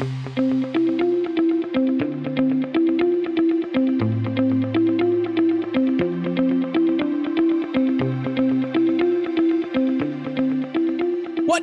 What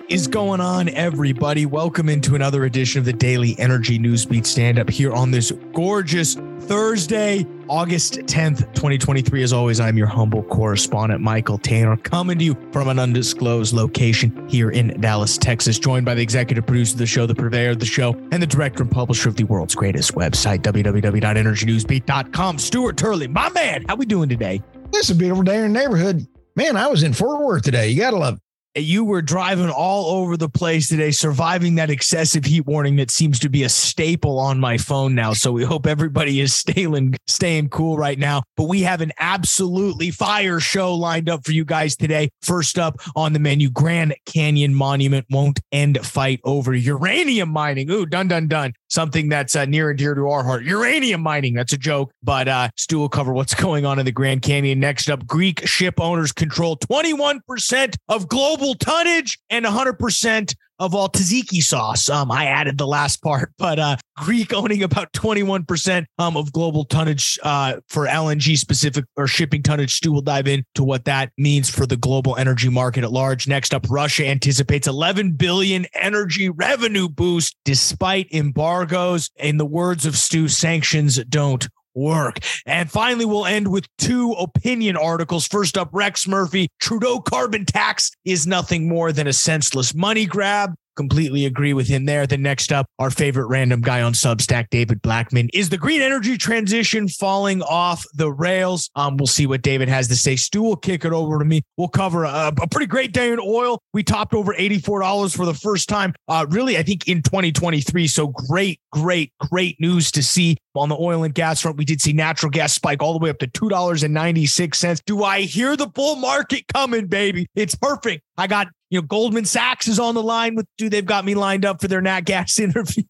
is going on, everybody? Welcome into another edition of the Daily Energy Newsbeat Stand Up here on this gorgeous Thursday, August 10th, 2023. As always, I'm your humble correspondent, Michael Tanner, coming to you from an undisclosed location here in Dallas, Texas, joined by the executive producer of the show, the purveyor of the show, and the director and publisher of the world's greatest website, www.energynewsbeat.com, Stuart Turley. My man, how we doing today? It's a beautiful day in the neighborhood. Man, I was in Fort Worth today. You got to love it you were driving all over the place today, surviving that excessive heat warning that seems to be a staple on my phone now. So we hope everybody is staying staying cool right now. But we have an absolutely fire show lined up for you guys today. First up on the menu, Grand Canyon Monument won't end fight over uranium mining. Ooh, dun dun dun something that's uh, near and dear to our heart. Uranium mining, that's a joke, but uh, Stu will cover what's going on in the Grand Canyon. Next up, Greek ship owners control 21% of global tonnage and 100% of all tzatziki sauce. Um, I added the last part, but uh, Greek owning about 21% um, of global tonnage uh, for LNG specific or shipping tonnage. Stu will dive into what that means for the global energy market at large. Next up, Russia anticipates 11 billion energy revenue boost despite embargoes. In the words of Stu, sanctions don't work. And finally, we'll end with two opinion articles. First up, Rex Murphy Trudeau carbon tax is nothing more than a senseless money grab. Completely agree with him there. Then next up, our favorite random guy on Substack, David Blackmon. Is the green energy transition falling off the rails? Um, we'll see what David has to say. Stu will kick it over to me. We'll cover a, a pretty great day in oil. We topped over $84 for the first time, uh, really, I think in 2023. So great, great, great news to see on the oil and gas front. We did see natural gas spike all the way up to $2.96. Do I hear the bull market coming, baby? It's perfect. I got you know, Goldman Sachs is on the line with, dude, they've got me lined up for their Nat Gas interview.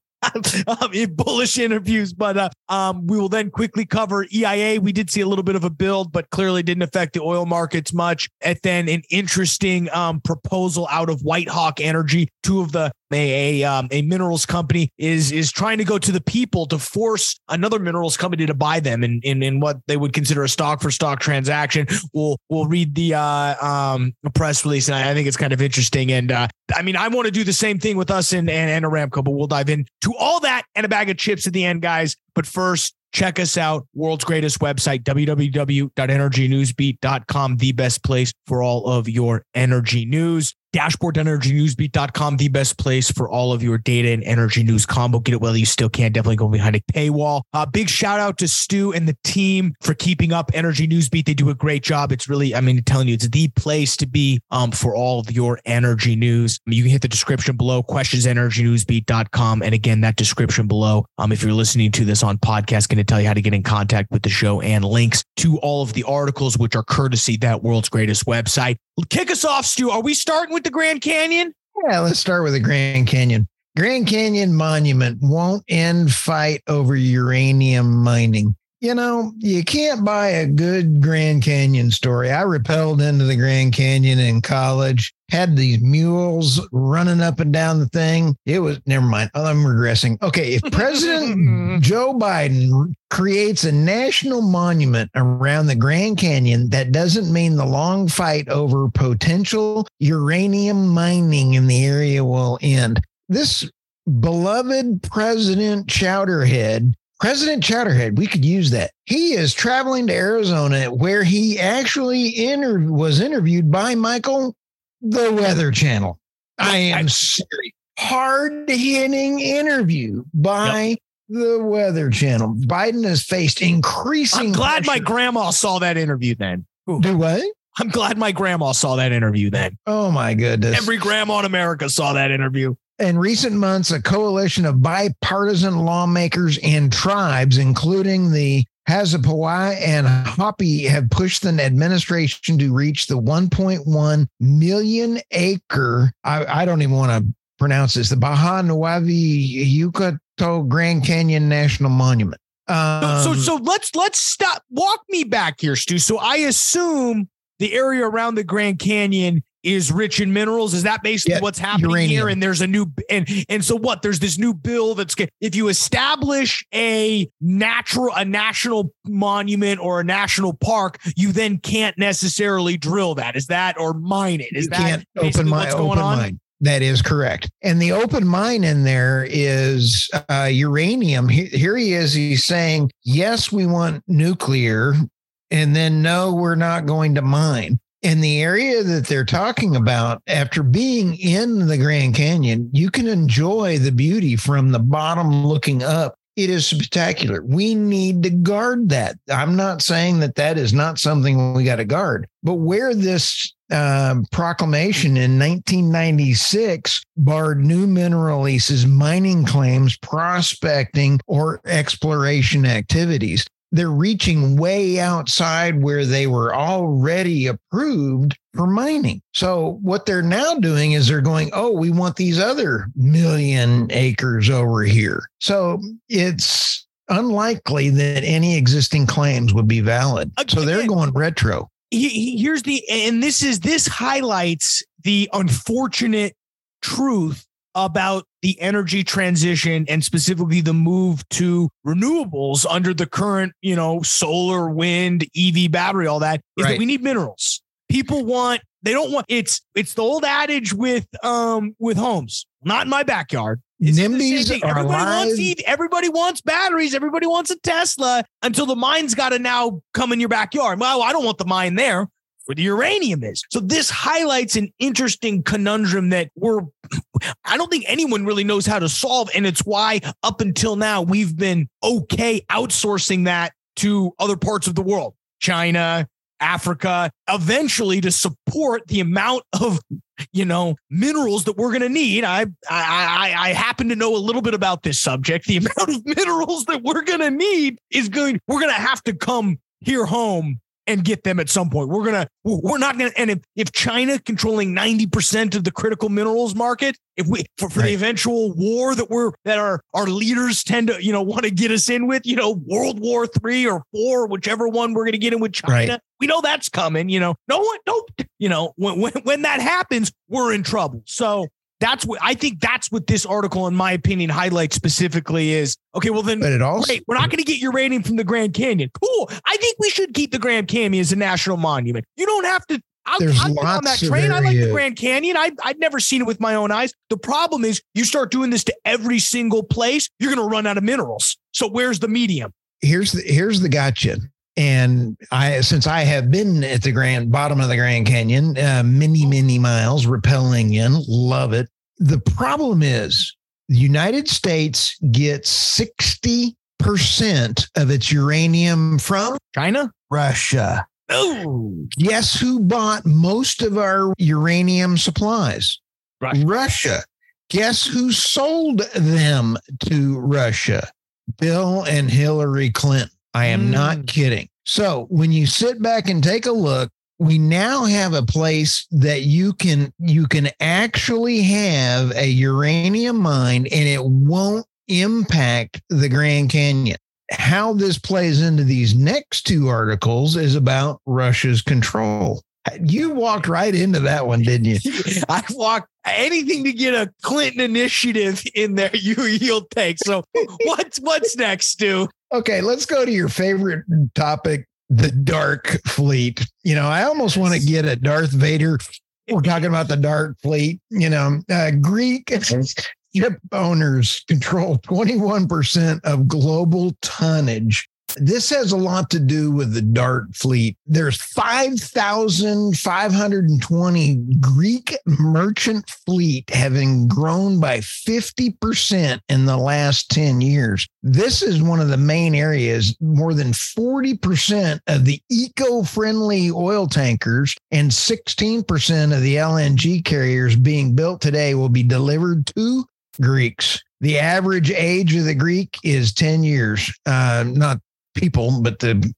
um, in bullish interviews, but uh, um, we will then quickly cover EIA. We did see a little bit of a build, but clearly didn't affect the oil markets much. And then an interesting um, proposal out of Whitehawk Energy, two of the a a, um, a minerals company is is trying to go to the people to force another minerals company to buy them in in, in what they would consider a stock for stock transaction. We'll we'll read the uh, um, press release, and I, I, think it's kind of interesting. And uh, I mean, I want to do the same thing with us and and, and Aramco, but we'll dive into all that and a bag of chips at the end, guys. But first, check us out world's greatest website www.energynewsbeat.com the best place for all of your energy news dashboard.energynewsbeat.com, the best place for all of your data and energy news combo. Get it while you still can. Definitely go behind a paywall. Uh, big shout out to Stu and the team for keeping up Energy Newsbeat. They do a great job. It's really, I mean, telling you, it's the place to be um, for all of your energy news. I mean, you can hit the description below, questions questionsenergynewsbeat.com. And again, that description below, um, if you're listening to this on podcast, going to tell you how to get in contact with the show and links to all of the articles, which are courtesy that world's greatest website. Kick us off, Stu. Are we starting with the Grand Canyon? Yeah, let's start with the Grand Canyon. Grand Canyon Monument won't end fight over uranium mining. You know, you can't buy a good Grand Canyon story. I repelled into the Grand Canyon in college, had these mules running up and down the thing. It was, never mind. Oh, I'm regressing. Okay. If President mm-hmm. Joe Biden creates a national monument around the Grand Canyon, that doesn't mean the long fight over potential uranium mining in the area will end. This beloved President Chowderhead President Chowderhead, we could use that. He is traveling to Arizona where he actually inter- was interviewed by Michael, the Weather Channel. I am serious. Hard hitting interview by yep. the Weather Channel. Biden has faced increasing. I'm glad pressure. my grandma saw that interview then. Ooh. Do what? I'm glad my grandma saw that interview then. Oh my goodness. Every grandma in America saw that interview. In recent months, a coalition of bipartisan lawmakers and tribes, including the Havasupai and Hopi, have pushed the administration to reach the 1.1 million acre, I, I don't even want to pronounce this, the Baja Nuevi Yucato Grand Canyon National Monument. Um, so, so, so let's let's stop. Walk me back here, Stu. So I assume the area around the Grand Canyon is rich in minerals. Is that basically Yeah, what's happening uranium. here? And there's a new and and so what? There's this new bill that's if you establish a natural a national monument or a national park, you then can't necessarily drill that. Is that or mine it? Is you that can't open my what's going open on? mine. That is correct. And the open mine in there is uh, uranium. He- Here he is. He's saying, yes, we want nuclear. And then, no, we're not going to mine. And the area that they're talking about, after being in the Grand Canyon, you can enjoy the beauty from the bottom looking up. It is spectacular. We need to guard that. I'm not saying that that is not something we got to guard, but where this um, proclamation in 1996 barred new mineral leases, mining claims, prospecting, or exploration activities. They're reaching way outside where they were already approved for mining. So, what they're now doing is they're going, oh, we want these other million acres over here. So, it's unlikely that any existing claims would be valid. So, they're going retro. he- he- here's the and this is this highlights the unfortunate truth about the energy transition and specifically the move to renewables under the current you know solar wind ev battery all that is that we need minerals people want they don't want it's it's the old adage with um with homes not in my backyard It's NIMBYs are Everybody wants. EV, everybody wants batteries. Everybody wants a Tesla until the mine's got to now come in your backyard. Well, I don't want the mine there where the uranium is. So this highlights an interesting conundrum that we're I don't think anyone really knows how to solve. And it's why up until now we've been okay outsourcing that to other parts of the world. China, Africa, eventually to support the amount of you know minerals that we're going to need. I, I I I happen to know a little bit about this subject. The amount of minerals that we're going to need is going. We're going to have to come here home and get them at some point. We're gonna we're not gonna and if, if China controlling 90% of the critical minerals market, if we for, for the eventual war that we're that our our leaders tend to, you know, want to get us in with, you know, World War three or four, whichever one we're gonna get in with China. Right. We know that's coming, you know. No one, nope. You know, when when when that happens, we're in trouble. So that's what I think that's what this article, in my opinion, highlights specifically is okay, well then But it also Great. We're not going to get uranium from the Grand Canyon. Cool. I think we should keep the Grand Canyon as a national monument. You don't have to. I'll, There's I'll get on that lots of train. I like the Grand Canyon. I, I'd never seen it with my own eyes. The problem is you start doing this to every single place, you're going to run out of minerals. So where's the medium? here's the here's the gotcha. And I, since I have been at the grand bottom of the Grand Canyon, uh, many many miles, rappelling in, love it. The problem is, the United States gets sixty percent of its uranium from China? Russia. Oh, Guess who bought most of our uranium supplies? Russia. Russia. Guess who sold them to Russia? Bill and Hillary Clinton. I am Mm. not kidding. So when you sit back and take a look, we now have a place that you can you can actually have a uranium mine and it won't impact the Grand Canyon. How this plays into these next two articles is about Russia's control. You walked right into that one, didn't you? I walk anything to get a Clinton initiative in there. You you'll take. So what's what's next, Stu? Okay, let's go to your favorite topic, the Dark Fleet. You know, I almost want to get a Darth Vader. We're talking about the Dark Fleet. You know, uh, Greek ship owners control 21% of global tonnage. This has a lot to do with the Dark fleet. There's 5,520 Greek merchant fleet having grown by 50% in the last 10 years. This is one of the main areas. More than 40% of the eco friendly oil tankers and 16% of the LNG carriers being built today will be delivered to Greeks. The average age of the Greek is 10 years. Uh, not people, but the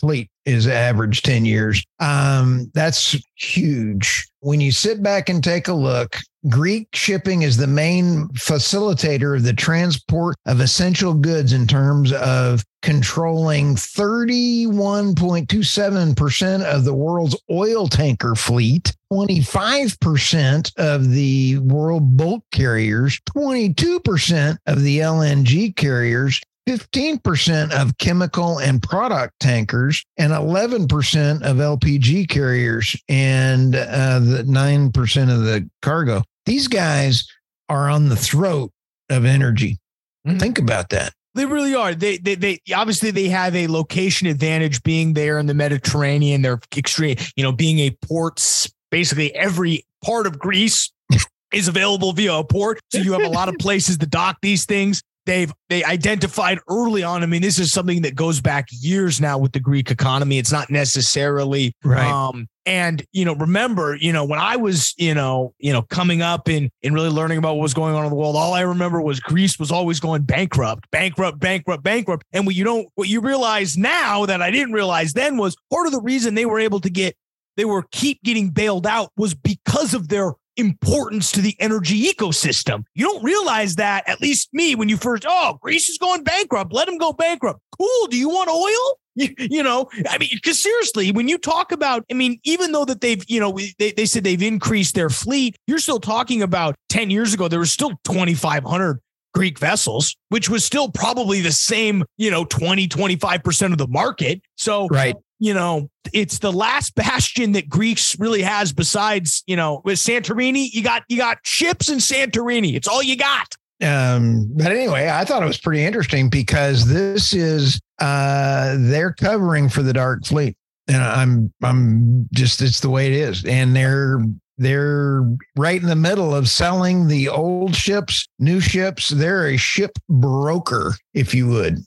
fleet is average 10 years. Um, that's huge. When you sit back and take a look, Greek shipping is the main facilitator of the transport of essential goods in terms of controlling 31.27% of the world's oil tanker fleet, 25% of the world bulk carriers, 22% of the LNG carriers, 15% of chemical and product tankers and 11% of LPG carriers and uh, the 9% of the cargo. These guys are on the throat of energy. Mm-hmm. Think about that. They really are. They, they, they, obviously they have a location advantage being there in the Mediterranean. They're extreme, you know, being a port. Basically, every part of Greece is available via a port. So you have a lot of places to dock these things they've they identified early on. I mean, this is something that goes back years now with the Greek economy. It's not necessarily right. Um, and you know, remember, you know, when I was, you know, you know, coming up and and really learning about what was going on in the world, all I remember was Greece was always going bankrupt, bankrupt, bankrupt, bankrupt. And what you don't, what you realize now that I didn't realize then was part of the reason they were able to get, they were keep getting bailed out was because of their importance to the energy ecosystem. You don't realize that, at least me, when you first, oh, Greece is going bankrupt. Let them go bankrupt. Cool. Do you want oil? You, know, I mean, because seriously, when you talk about, I mean, even though that they've, you know, they, they said they've increased their fleet, you're still talking about 10 years ago, there was still 2,500 Greek vessels, which was still probably the same, you know, 20, 25% of the market. So, right you know, it's the last bastion that Greece really has besides, you know, with Santorini, you got you got ships in Santorini. It's all you got. Um, but anyway, I thought it was pretty interesting because this is uh they're covering for the dark fleet. And I'm I'm just it's the way it is. And they're they're right in the middle of selling the old ships, new ships. They're a ship broker, if you would.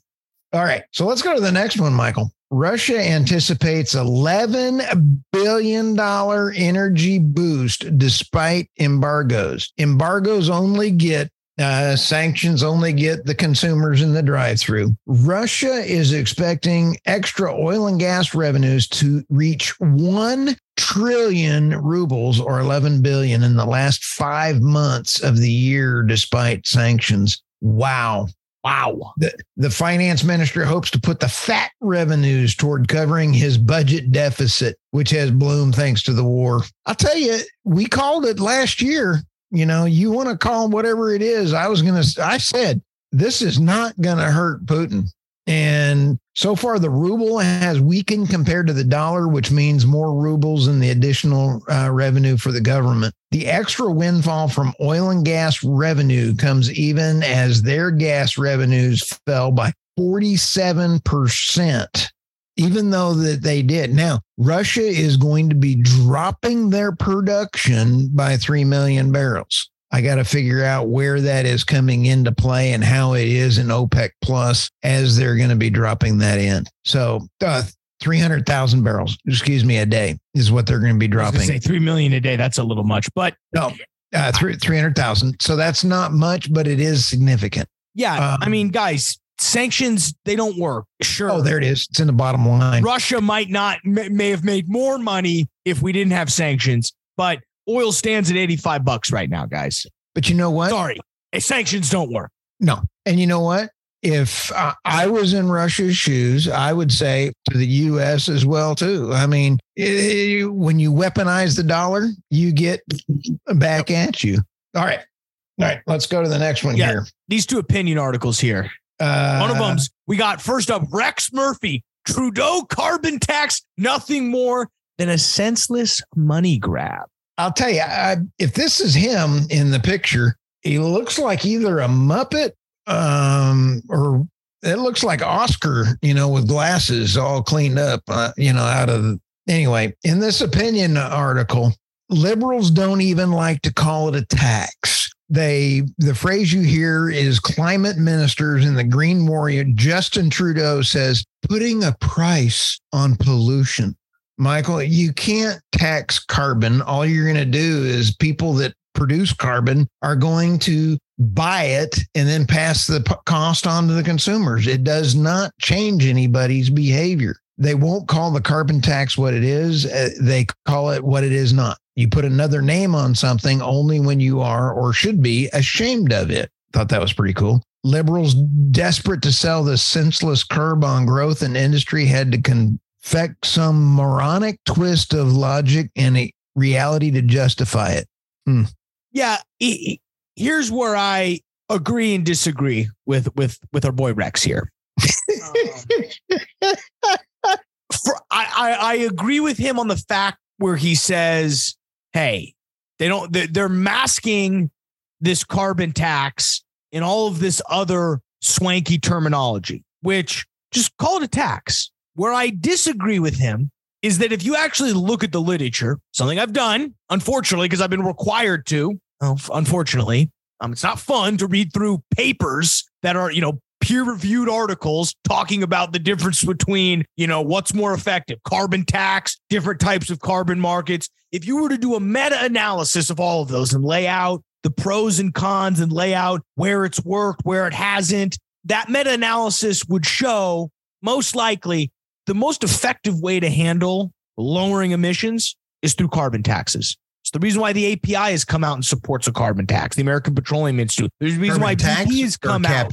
All right. So let's go to the next one, Michael. Russia anticipates $11 billion energy boost despite embargoes. Embargoes only get uh, sanctions only get the consumers in the drive through. Russia is expecting extra oil and gas revenues to reach 1 trillion rubles or 11 billion in the last five months of the year, despite sanctions. Wow. Wow. The, the finance minister hopes to put the fat revenues toward covering his budget deficit, which has bloomed thanks to the war. I'll tell you, we called it last year. You know, you want to call whatever it is. I was going to, I said, this is not going to hurt Putin. And so far, the ruble has weakened compared to the dollar, which means more rubles and the additional uh, revenue for the government. The extra windfall from oil and gas revenue comes even as their gas revenues fell by 47%, even though that they did. Now, Russia is going to be dropping their production by 3 million barrels. I got to figure out where that is coming into play and how it is in OPEC plus as they're going to be dropping that in. So, uh, 300,000 barrels, excuse me, a day is what they're going to be dropping. Say 3 million a day. That's a little much, but no, uh, 300,000. So that's not much, but it is significant. Yeah. Um, I mean, guys, sanctions, they don't work. Sure. Oh, there it is. It's in the bottom line. Russia might not, may, may have made more money if we didn't have sanctions, but Oil stands at 85 bucks right now, guys. But you know what? Sorry, sanctions don't work. No. And you know what? If uh, I was in Russia's shoes, I would say to the U.S. as well too. I mean, it, when you weaponize the dollar, you get back at you. All right, all right. Let's go to the next one yeah, here. These two opinion articles here. Uh, one of them's we got first up Rex Murphy. Trudeau carbon tax, nothing more than a senseless money grab. I'll tell you, I, if this is him in the picture, he looks like either a Muppet um, or it looks like Oscar, you know, with glasses all cleaned up, uh, you know, out of. Anyway, in this opinion article, liberals don't even like to call it a tax. They the phrase you hear is climate ministers and the green warrior Justin Trudeau says putting a price on pollution. Michael, you can't tax carbon. All you're going to do is people that produce carbon are going to buy it and then pass the cost on to the consumers. It does not change anybody's behavior. they won't call the carbon tax what it is. Uh, they call it what it is not. You put another name on something only when you are or should be ashamed of it. Thought that was pretty cool. Liberals desperate to sell the senseless curb on growth and industry had to confect some moronic twist of logic and a reality to justify it. Hmm. Yeah, here's where I agree and disagree with with with our boy Rex here. um, for, I, I I agree with him on the fact where he says, "Hey, they don't they're masking this carbon tax and all of this other swanky terminology, which just call it a tax." Where I disagree with him is that if you actually look at the literature, something I've done, unfortunately, because I've been required to, unfortunately, um, it's not fun to read through papers that are, you know, peer reviewed articles talking about the difference between, you know, what's more effective, carbon tax, different types of carbon markets. If you were to do a meta analysis of all of those and lay out the pros and cons and lay out where it's worked, where it hasn't, that meta analysis would show most likely the most effective way to handle lowering emissions is through carbon taxes. It's the reason why the API has come out and supports a carbon tax. The American Petroleum Institute. There's the reason carbon why BP has come out.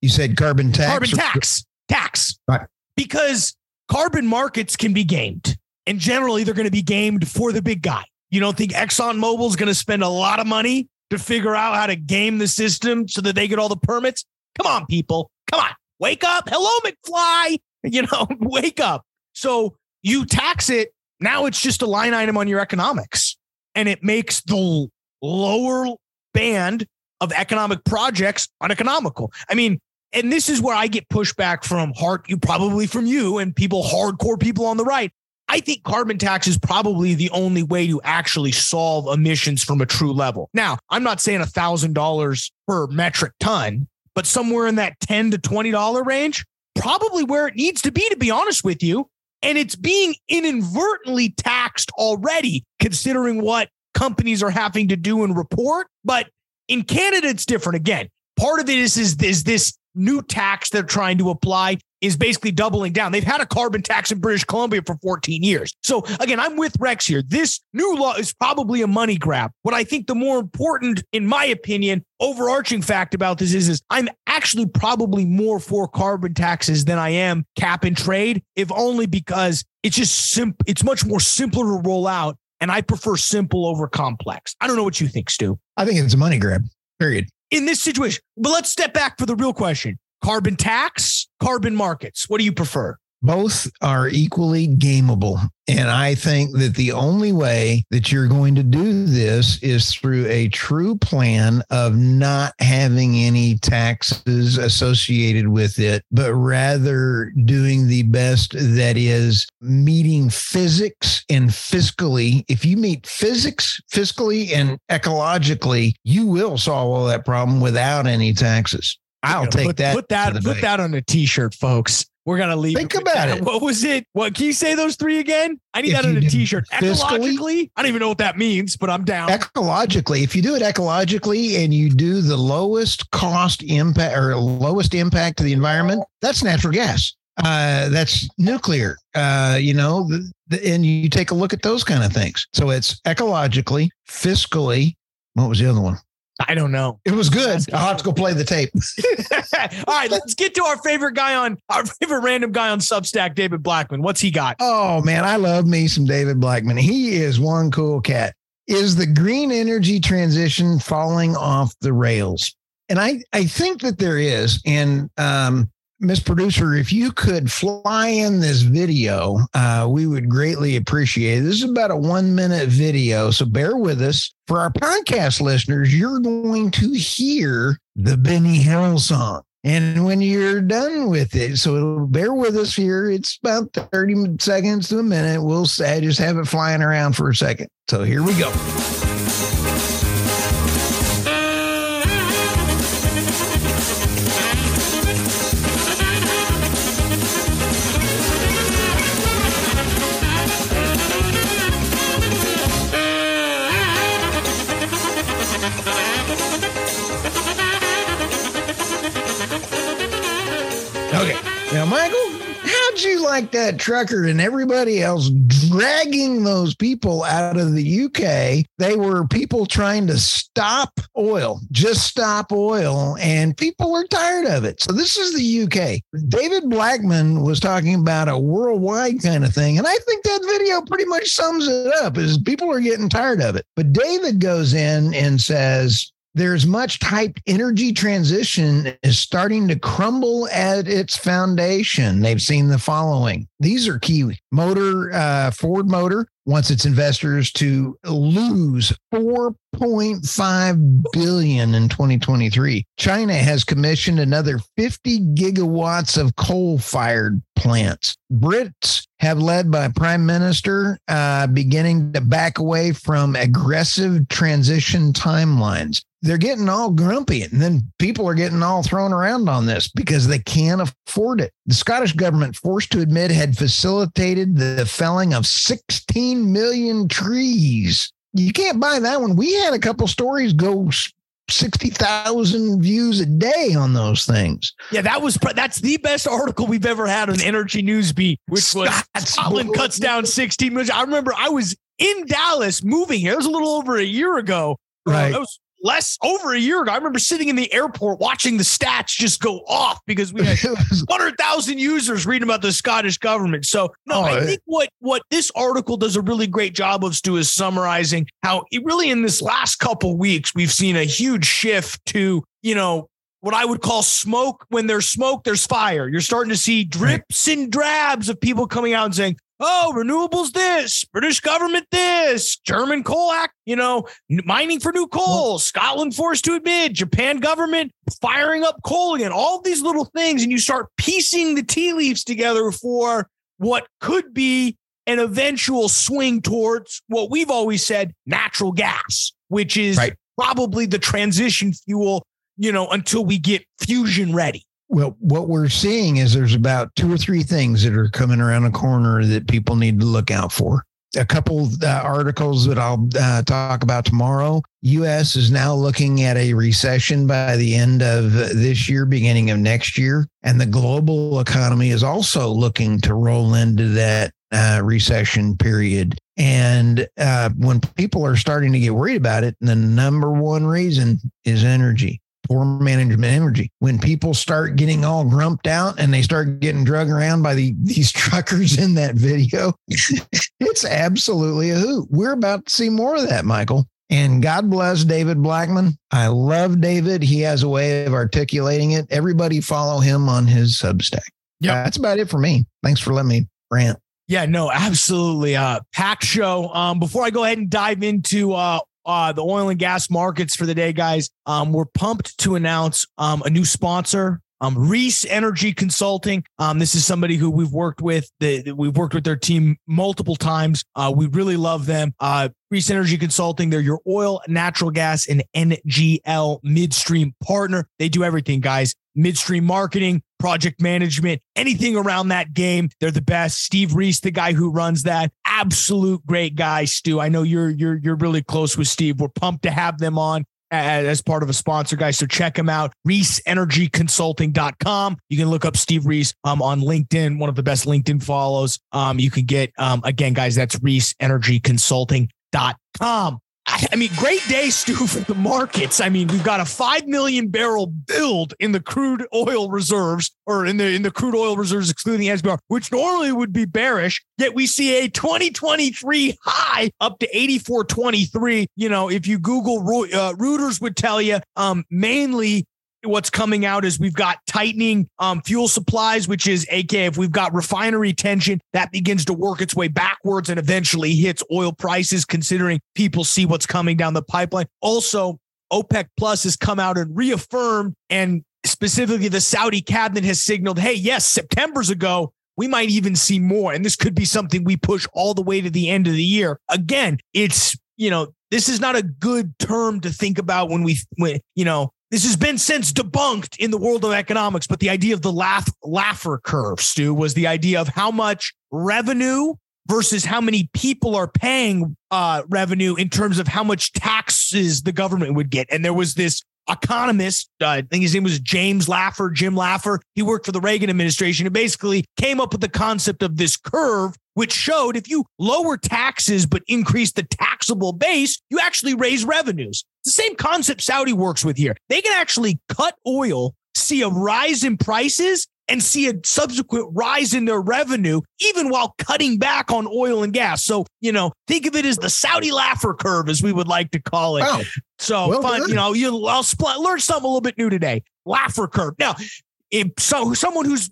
You said carbon tax. Carbon tax. Tax. Right. Because carbon markets can be gamed. And generally, they're going to be gamed for the big guy. You don't think ExxonMobil is going to spend a lot of money to figure out how to game the system so that they get all the permits? Come on, people. Come on. Wake up. Hello, McFly. You know, wake up. So you tax it. Now it's just a line item on your economics and it makes the lower band of economic projects uneconomical. I mean, and this is where I get pushback from heart, you probably from you and people, hardcore people on the right. I think carbon tax is probably the only way to actually solve emissions from a true level. Now, I'm not saying $1,000 per metric ton, but somewhere in that 10 to $20 range, probably where it needs to be, to be honest with you. And it's being inadvertently taxed already, considering what companies are having to do and report. But in Canada, it's different. Again, part of it is, is, is this new tax they're trying to apply is basically doubling down. They've had a carbon tax in British Columbia for 14 years. So again, I'm with Rex here. This new law is probably a money grab. What I think the more important, in my opinion, overarching fact about this is, is I'm actually probably more for carbon taxes than I am cap and trade, if only because it's just simple. It's much more simpler to roll out. And I prefer simple over complex. I don't know what you think, Stu. I think it's a money grab, period. In this situation, but let's step back for the real question carbon tax, carbon markets. What do you prefer? Both are equally gameable. And I think that the only way that you're going to do this is through a true plan of not having any taxes associated with it, but rather doing the best that is meeting physics and fiscally. If you meet physics, fiscally, and ecologically, you will solve all that problem without any taxes. I'll take put, that. Put that. Put that on a t-shirt, folks. We're gonna leave. Think about that. it. What was it? What can you say those three again? I need if that on a t-shirt. Ecologically, I don't even know what that means, but I'm down. Ecologically, if you do it ecologically and you do the lowest cost impact or lowest impact to the environment, that's natural gas. Uh, that's nuclear. Uh, you know, the, the, and you take a look at those kind of things. So it's ecologically, fiscally. What was the other one? I don't know. It was good. I'll have to go play the tape. All right, let's get to our favorite guy on our favorite random guy on Substack, David Blackmon. What's he got? Oh man, I love me some David Blackmon. He is one cool cat. Is the green energy transition falling off the rails? And I, I think that there is. And um, Miss Producer, if you could fly in this video, uh, we would greatly appreciate it. This is about a one minute video, so bear with us. For our podcast listeners, you're going to hear the Benny Hill song. And when you're done with it, so bear with us here. It's about 30 seconds to a minute. We'll say, just have it flying around for a second. So here we go. Wouldn't you like that trucker and everybody else dragging those people out of the UK? They were people trying to stop oil, just stop oil, and people are tired of it. So this is the UK. David Blackmon was talking about a worldwide kind of thing, and I think that video pretty much sums it up. Is people are getting tired of it. But David goes in and says, there's much hyped energy transition is starting to crumble at its foundation. They've seen the following. These are key. Motor, uh, Ford Motor wants its investors to lose 4.5 billion in 2023. China has commissioned another 50 gigawatts of coal-fired plants. Brits have led by Prime Minister uh, beginning to back away from aggressive transition timelines they're getting all grumpy and then people are getting all thrown around on this because they can't afford it. The Scottish government, forced to admit, had facilitated the felling of 16 million trees. You can't buy that one. We had a couple stories go 60,000 views a day on those things. Yeah, that was that's the best article we've ever had on Energy News Beat, which was Scotland cuts down 16 million. I remember I was in Dallas moving here. It was a little over a year ago. Right. Uh, was less over a year ago. I remember sitting in the airport watching the stats just go off because we had 100,000 users reading about the Scottish government. So, no, oh, I think what what this article does a really great job of, Stu, is summarizing how it really in this last couple weeks we've seen a huge shift to, you know, what I would call smoke. When there's smoke, there's fire. You're starting to see drips and drabs of people coming out and saying, oh, renewables this, British government this, German coal act, you know, mining for new coal, Scotland forced to admit, Japan government firing up coal again, all these little things. And you start piecing the tea leaves together for what could be an eventual swing towards what we've always said natural gas, which is right. probably the transition fuel, you know, until we get fusion ready. Well, what we're seeing is there's about two or three things that are coming around the corner that people need to look out for. A couple uh, articles that I'll uh, talk about tomorrow. U.S. is now looking at a recession by the end of this year, beginning of next year, and the global economy is also looking to roll into that uh, recession period. And uh, when people are starting to get worried about it, the number one reason is energy poor management energy. When people start getting all grumped out and they start getting drug around by the, these truckers in that video, it's absolutely a hoot. We're about to see more of that, Michael. And God bless David Blackmon. I love David. He has a way of articulating it. Everybody follow him on his Substack. Yeah, that's about it for me. Thanks for letting me rant. Yeah, no, absolutely. Uh, pack show. Um, before I go ahead and dive into uh, uh, the oil and gas markets for the day, guys. Um, we're pumped to announce um, a new sponsor. Um, Reese Energy Consulting. Um, this is somebody who we've worked with. The, we've worked with their team multiple times. Uh, we really love them. Uh, Reese Energy Consulting. They're your oil, natural gas, and NGL midstream partner. They do everything, guys midstream marketing, project management, anything around that game. They're the best. Steve Reese, the guy who runs that, absolute great guy, Stu. I know you're you're you're really close with Steve. We're pumped to have them on as part of a sponsor, guys. So check them out, reeseenergyconsulting.com. You can look up Steve Reese um, on LinkedIn, one of the best LinkedIn follows. Um, you can get, um, again, guys, that's reeseenergyconsulting.com. I mean, great day, Stu, for the markets. I mean, we've got a five million barrel build in the crude oil reserves, or in the in the crude oil reserves, excluding the SPR, which normally would be bearish. Yet we see a 2023 high up to 84.23. You know, if you Google uh, Reuters would tell you, um, mainly what's coming out is we've got tightening um, fuel supplies, which is AK. If we've got refinery tension, that begins to work its way backwards and eventually hits oil prices, considering people see what's coming down the pipeline. Also, OPEC Plus has come out and reaffirmed, and specifically the Saudi cabinet has signaled, hey, yes, September's ago, we might even see more. And this could be something we push all the way to the end of the year. Again, it's, you know, this is not a good term to think about when we, when, you know, this has been since debunked in the world of economics, but the idea of the laugh, Laffer curve, Stu, was the idea of how much revenue versus how many people are paying uh, revenue in terms of how much taxes the government would get. And there was this economist. Uh, I think his name was James Laffer, Jim Laffer. He worked for the Reagan administration and basically came up with the concept of this curve, which showed if you lower taxes but increase the taxable base, you actually raise revenues. It's the same concept Saudi works with here. They can actually cut oil, see a rise in prices, and see a subsequent rise in their revenue, even while cutting back on oil and gas. So, you know, think of it as the Saudi Laffer curve, as we would like to call it. Wow. So, well fun, you know, you I'll spl- learn something a little bit new today. Laffer curve. Now, if so, someone who's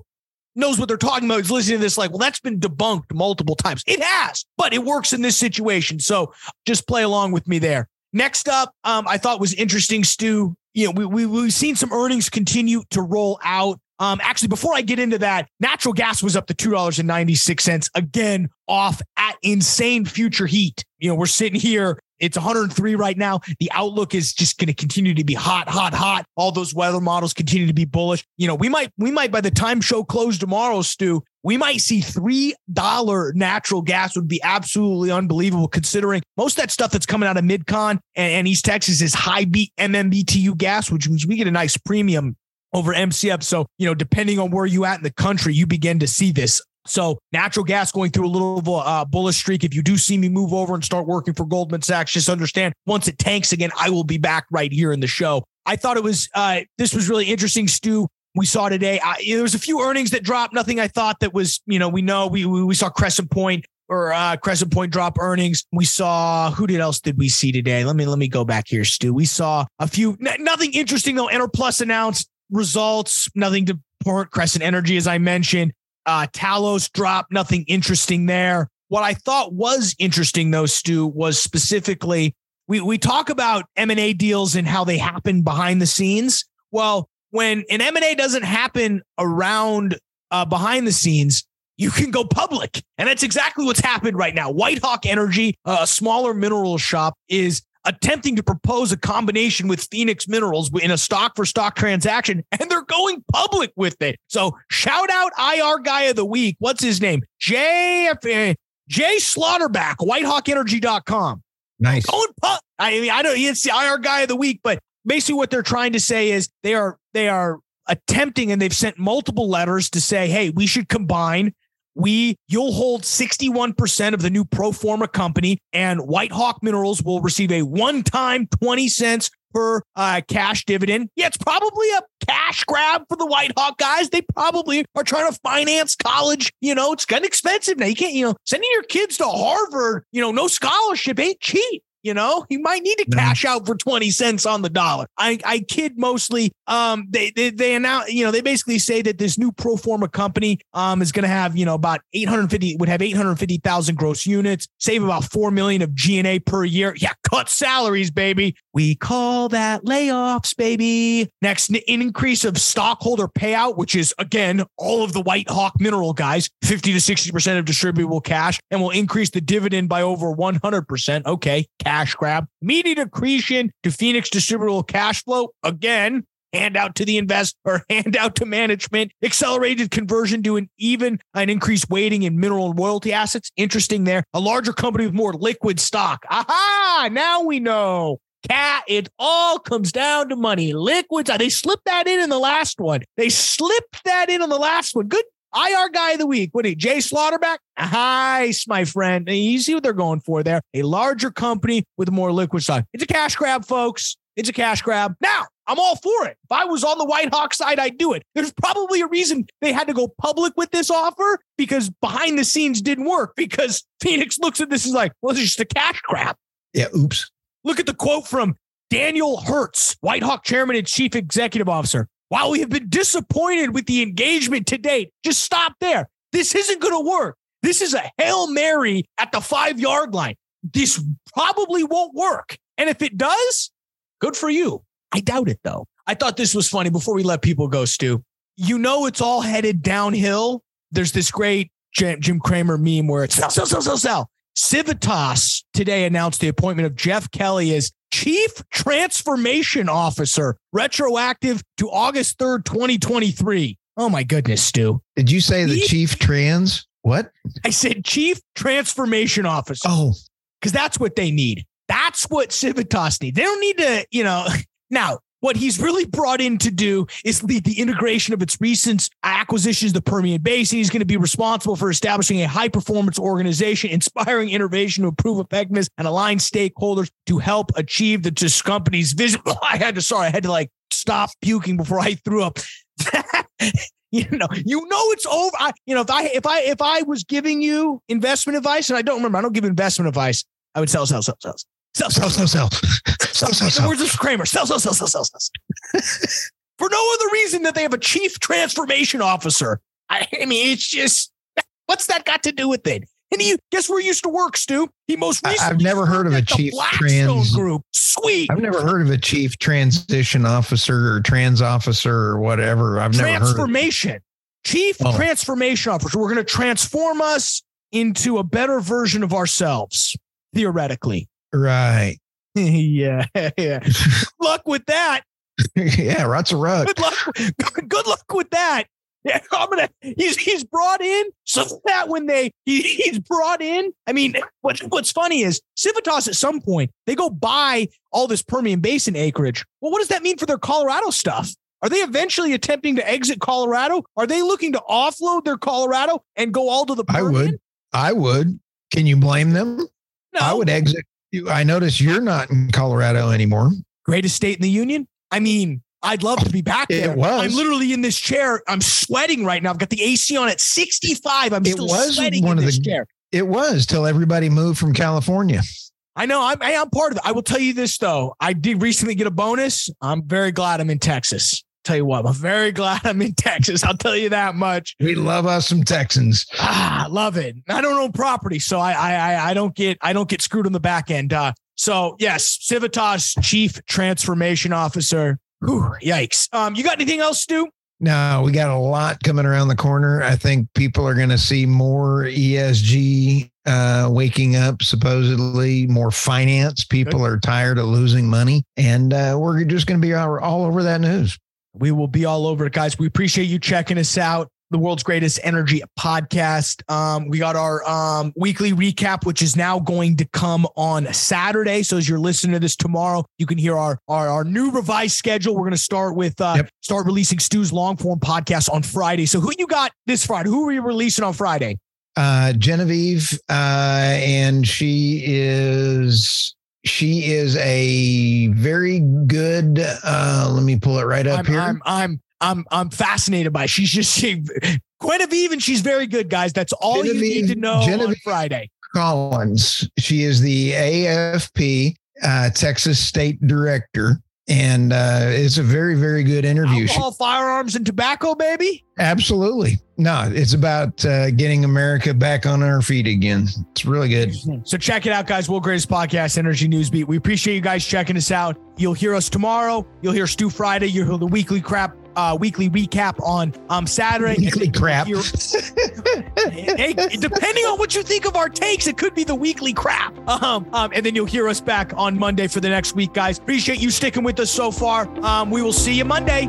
knows what they're talking about is listening to this like, well, that's been debunked multiple times. It has, but it works in this situation. So just play along with me there. Next up, um, I thought was interesting, Stu. You know, we, we, we've seen some earnings continue to roll out. Um, actually, before I get into that, natural gas was up to $2.96 again off at insane future heat. You know, we're sitting here it's 103 right now. The outlook is just going to continue to be hot, hot, hot. All those weather models continue to be bullish. You know, we might, we might by the time show closed tomorrow, Stu, we might see three dollar natural gas would be absolutely unbelievable considering most of that stuff that's coming out of Midcon and, and East Texas is high beat MMBTU gas, which means we get a nice premium over MCF. So, you know, depending on where you at in the country, you begin to see this. So natural gas going through a little uh, bullish streak. If you do see me move over and start working for Goldman Sachs, just understand once it tanks again, I will be back right here in the show. I thought it was uh, this was really interesting, Stu. We saw today. I, there was a few earnings that dropped. Nothing I thought that was you know we know we we, we saw Crescent Point or uh, Crescent Point drop earnings. We saw who did else did we see today? Let me let me go back here, Stu. We saw a few. N- nothing interesting though. Enerplus announced results, nothing to port. Crescent Energy, as I mentioned, uh, Talos drop, nothing interesting there. What I thought was interesting though, Stu, was specifically we we talk about M and A deals and how they happen behind the scenes. Well, when an M and A doesn't happen around uh, behind the scenes, you can go public. And that's exactly what's happened right now. Whitehawk Energy, a smaller mineral shop, is attempting to propose a combination with Phoenix Minerals in a stock for stock transaction, and they're going public with it. So shout out IR guy of the week. What's his name? Jay Jay Slaughterback, whitehawkenergy.com. Nice. Going pu- I mean, I don't it's the IR guy of the week, but basically what they're trying to say is they are they are attempting and they've sent multiple letters to say, hey, we should combine we you'll hold 61% of the new pro forma company and whitehawk minerals will receive a one-time 20 cents per uh, cash dividend. Yeah it's probably a cash grab for the whitehawk guys. They probably are trying to finance college you know it's getting expensive now. You can't you know sending your kids to harvard you know no scholarship ain't cheap you know, you might need to cash out for 20 cents on the dollar. I, I kid mostly. Um, they, they, they announce, you know, they basically say that this new pro forma company um, is going to have, you know, about 850, would have 850,000 gross units, save about 4 million of G&A per year. Yeah, cut salaries, baby. We call that layoffs, baby. Next, an increase of stockholder payout, which is again, all of the White Hawk mineral guys, 50 to 60% of distributable cash, and will increase the dividend by over 100%. Okay, cash cash grab. Immediate accretion to Phoenix distributable cash flow. Again, handout to the investor, handout to management, accelerated conversion to an even an increased weighting in mineral and royalty assets. Interesting there. A larger company with more liquid stock. Aha! Now we know. Cat, it all comes down to money. Liquids, ah, they slipped that in in the last one. They slipped that in on the last one. Good IR guy of the week. What are you, Jay Slaughterback? Nice, my friend. You see what they're going for there. A larger company with more liquid stock. It's a cash grab, folks. It's a cash grab. Now, I'm all for it. If I was on the White Hawk side, I'd do it. There's probably a reason they had to go public with this offer because behind the scenes didn't work because Phoenix looks at this as like, well, it's just a cash grab. Yeah, oops. Look at the quote from Daniel Herz, White Hawk chairman and chief executive officer. While we have been disappointed with the engagement to date, just stop there. This isn't going to work. This is a Hail Mary at the five yard line. This probably won't work. And if it does, good for you. I doubt it though. I thought this was funny before we let people go, Stu. You know, it's all headed downhill. There's this great Jim Cramer meme where it's sell, sell, sell, sell, sell. Civitas today announced the appointment of Jeff Kelly as Chief Transformation Officer, retroactive to August 3rd, 2023. Oh my goodness, Stu. Did you say the Chief Trans? What? I said Chief Transformation Officer. Oh, because that's what they need. That's what Civitas need. They don't need to, you know. Now, what he's really brought in to do is lead the integration of its recent acquisitions, the Permian Basin. He's going to be responsible for establishing a high performance organization, inspiring innovation to improve effectiveness and align stakeholders to help achieve the just company's vision. I had to, sorry, I had to like stop puking before I threw up. you know, you know it's over. I, you know, if I if I if I was giving you investment advice, and I don't remember, I don't give investment advice, I would sell, sell, sell, sell. Sell, sell, sell, sell. sell, sell, sell. Where's this Cramer? Sell, sell, sell, sell, sell, sell. For no other reason that they have a chief transformation officer. I, I mean, it's just what's that got to do with it? And you guess where he used to work, Stu? He most recently I've never heard of a chief trans group. Sweet. I've never heard of a chief transition officer or trans officer or whatever. I've never heard transformation. Chief oh. transformation officer. We're going to transform us into a better version of ourselves, theoretically. Right. Yeah. Yeah. luck with that. yeah, Rats a rug. Good luck. Good luck with that. Yeah, I'm gonna. He's he's brought in so that when they he, he's brought in. I mean, what what's funny is Civitas at some point they go buy all this Permian Basin acreage. Well, what does that mean for their Colorado stuff? Are they eventually attempting to exit Colorado? Are they looking to offload their Colorado and go all to the Permian? I would. I would. Can you blame them? No. I would exit I notice you're not in Colorado anymore. Greatest state in the union. I mean, I'd love to be back there. It was. I'm literally in this chair. I'm sweating right now. I've got the AC on at 65. I'm it still was sweating one in of this the, chair. It was till everybody moved from California. I know. I'm, I'm part of it. I will tell you this though. I did recently get a bonus. I'm very glad I'm in Texas tell you what, I'm very glad I'm in Texas. I'll tell you that much. We love us some Texans. Ah, love it. I don't own property, so I I I don't get I don't get screwed on the back end. Uh, so yes, Civitas Chief Transformation Officer. Whew, yikes. Um, you got anything else, Stu? No, we got a lot coming around the corner. I think people are going to see more ESG uh, waking up, supposedly more finance. People are tired of losing money, and uh, we're just going to be all, all over that news. We will be all over it, guys. We appreciate you checking us out. The world's greatest energy podcast. Um, we got our um, weekly recap, which is now going to come on Saturday. So as you're listening to this tomorrow, you can hear our our, our new revised schedule. We're going to start with uh, yep. start releasing Stu's long form podcast on Friday. So who you got this Friday? Who are you releasing on Friday? Uh, Genevieve, uh, and she is she is a very good. Uh, let me pull it right up I'm, here. I'm I'm I'm I'm fascinated by. It. She's just she, Genevieve, and she's very good, guys. That's all Genevieve, you need to know Genevieve on Friday. Collins. She is the AFP uh, Texas State Director and uh, it's a very very good interview. Alcohol, she, firearms, and tobacco, baby. Absolutely, no. It's about uh, getting America back on our feet again. It's really good. So check it out, guys. World Greatest Podcast, Energy News Beat. We appreciate you guys checking us out. You'll hear us tomorrow. You'll hear Stu Friday. You'll hear the weekly crap uh, weekly recap on um, Saturday. Weekly crap. hey, depending on what you think of our takes, it could be the weekly crap. Um, um, and then you'll hear us back on Monday for the next week, guys. Appreciate you sticking with us so far. Um, we will see you Monday.